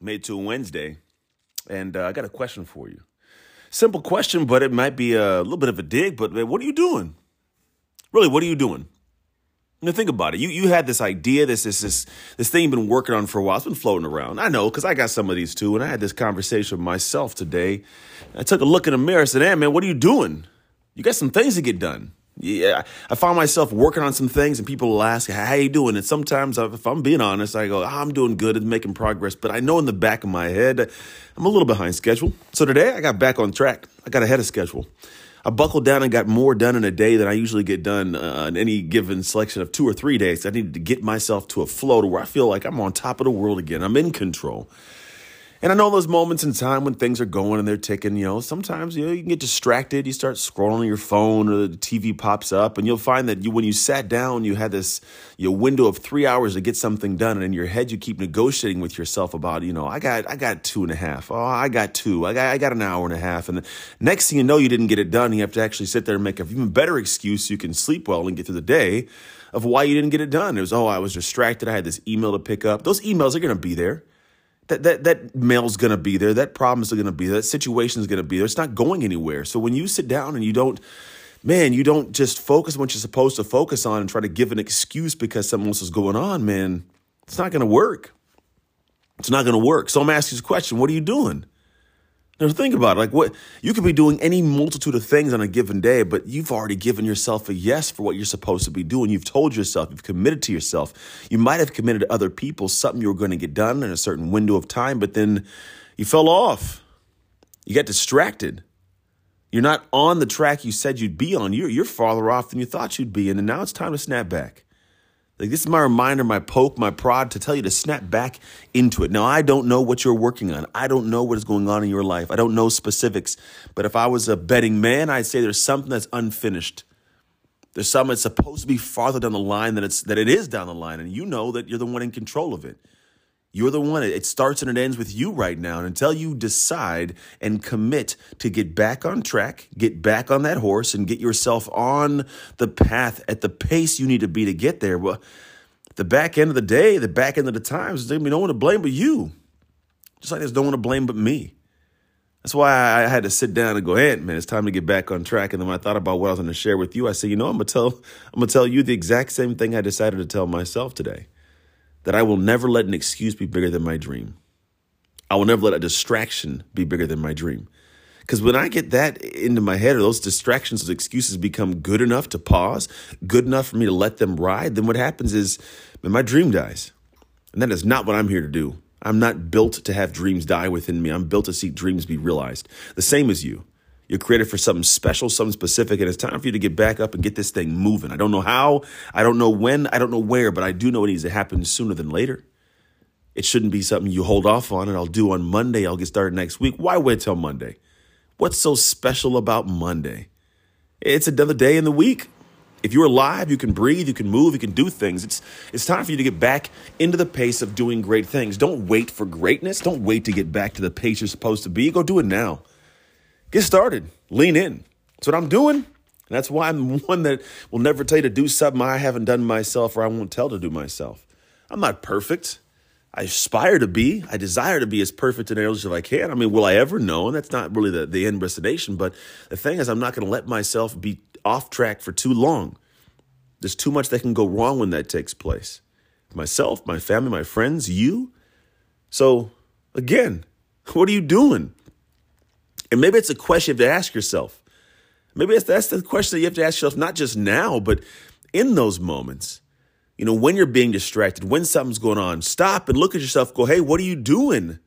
made to a Wednesday. And uh, I got a question for you. Simple question, but it might be a little bit of a dig. But man, what are you doing? Really, what are you doing? Now think about it. You you had this idea, this this this this thing you've been working on for a while. It's been floating around. I know because I got some of these too. And I had this conversation with myself today. I took a look in the mirror and said, "Hey man, what are you doing? You got some things to get done." Yeah, I find myself working on some things, and people will ask, "How you doing?" And sometimes, if I'm being honest, I go, "I'm doing good and making progress." But I know in the back of my head, I'm a little behind schedule. So today, I got back on track. I got ahead of schedule. I buckled down and got more done in a day than I usually get done uh, in any given selection of two or three days. I needed to get myself to a flow to where I feel like I'm on top of the world again. I'm in control. And I know those moments in time when things are going and they're ticking, you know, sometimes you know you can get distracted. You start scrolling your phone or the TV pops up and you'll find that you when you sat down, you had this your window of three hours to get something done, and in your head you keep negotiating with yourself about, you know, I got I got two and a half. Oh, I got two. I got I got an hour and a half. And next thing you know, you didn't get it done. You have to actually sit there and make an even better excuse so you can sleep well and get through the day of why you didn't get it done. It was, oh, I was distracted. I had this email to pick up. Those emails are gonna be there that that that mail's to be there that problems to be there that situation is going to be there. It's not going anywhere. So when you sit down and you don't man you don't just focus on what you're supposed to focus on and try to give an excuse because something else is going on man it's not to work. It's not to work. So i'm asking this question. What are you doing now think about it. Like what you could be doing any multitude of things on a given day, but you've already given yourself a yes for what you're supposed to be doing. You've told yourself, you've committed to yourself. You might have committed to other people something you were going to get done in a certain window of time, but then you fell off. You got distracted. You're not on the track you said you'd be on. You're you're farther off than you thought you'd be, and now it's time to snap back. Like this is my reminder, my poke, my prod to tell you to snap back into it. Now I don't know what you're working on. I don't know what is going on in your life. I don't know specifics. But if I was a betting man, I'd say there's something that's unfinished. There's something that's supposed to be farther down the line than it's that it is down the line, and you know that you're the one in control of it. You're the one. It starts and it ends with you right now. And until you decide and commit to get back on track, get back on that horse, and get yourself on the path at the pace you need to be to get there, well, the back end of the day, the back end of the times, there's going to be no one to blame but you. Just like there's no one to blame but me. That's why I had to sit down and go, hey, man, it's time to get back on track. And then when I thought about what I was going to share with you, I said, you know, I'm gonna tell, I'm gonna tell you the exact same thing I decided to tell myself today that I will never let an excuse be bigger than my dream. I will never let a distraction be bigger than my dream. Because when I get that into my head, or those distractions, those excuses become good enough to pause, good enough for me to let them ride, then what happens is man, my dream dies. And that is not what I'm here to do. I'm not built to have dreams die within me. I'm built to see dreams be realized. The same as you. You're created for something special, something specific, and it's time for you to get back up and get this thing moving. I don't know how, I don't know when, I don't know where, but I do know it needs to happen sooner than later. It shouldn't be something you hold off on and I'll do on Monday. I'll get started next week. Why wait till Monday? What's so special about Monday? It's another day in the week. If you're alive, you can breathe, you can move, you can do things. It's it's time for you to get back into the pace of doing great things. Don't wait for greatness. Don't wait to get back to the pace you're supposed to be. Go do it now. Get started. Lean in. That's what I'm doing. And that's why I'm one that will never tell you to do something I haven't done myself or I won't tell to do myself. I'm not perfect. I aspire to be. I desire to be as perfect areas as I can. I mean, will I ever know? And that's not really the, the end destination. But the thing is, I'm not going to let myself be off track for too long. There's too much that can go wrong when that takes place. Myself, my family, my friends, you. So, again, what are you doing? And maybe it's a question you have to ask yourself. Maybe that's, that's the question that you have to ask yourself, not just now, but in those moments. You know, when you're being distracted, when something's going on, stop and look at yourself, go, hey, what are you doing?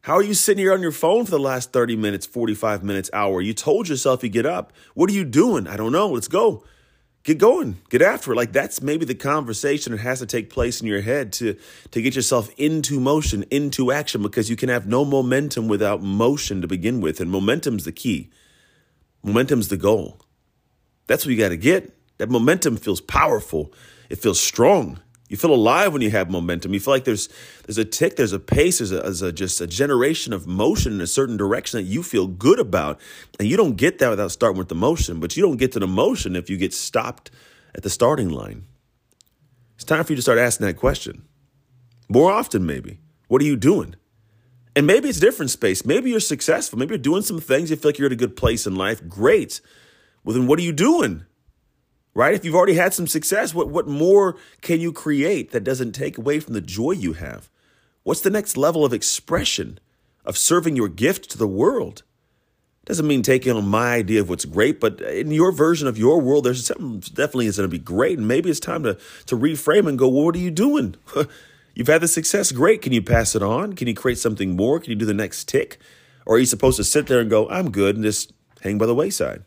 How are you sitting here on your phone for the last 30 minutes, 45 minutes, hour? You told yourself you get up. What are you doing? I don't know. Let's go. Get going, get after it. Like that's maybe the conversation that has to take place in your head to to get yourself into motion, into action, because you can have no momentum without motion to begin with, and momentum's the key. Momentum's the goal. That's what you got to get. That momentum feels powerful. It feels strong. You feel alive when you have momentum. You feel like there's there's a tick, there's a pace, there's, a, there's a, just a generation of motion in a certain direction that you feel good about, and you don't get that without starting with the motion. But you don't get to the motion if you get stopped at the starting line. It's time for you to start asking that question more often. Maybe what are you doing? And maybe it's different space. Maybe you're successful. Maybe you're doing some things. You feel like you're at a good place in life. Great. Well, then what are you doing? Right? If you've already had some success, what, what more can you create that doesn't take away from the joy you have? What's the next level of expression of serving your gift to the world? Doesn't mean taking on my idea of what's great, but in your version of your world, there's something definitely is going to be great. And maybe it's time to, to reframe and go, well, what are you doing? You've had the success, great. Can you pass it on? Can you create something more? Can you do the next tick? Or are you supposed to sit there and go, I'm good and just hang by the wayside?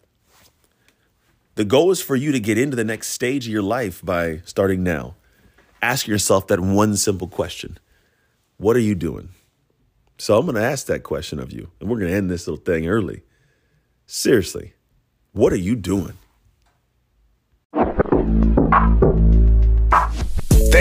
The goal is for you to get into the next stage of your life by starting now. Ask yourself that one simple question What are you doing? So I'm going to ask that question of you, and we're going to end this little thing early. Seriously, what are you doing?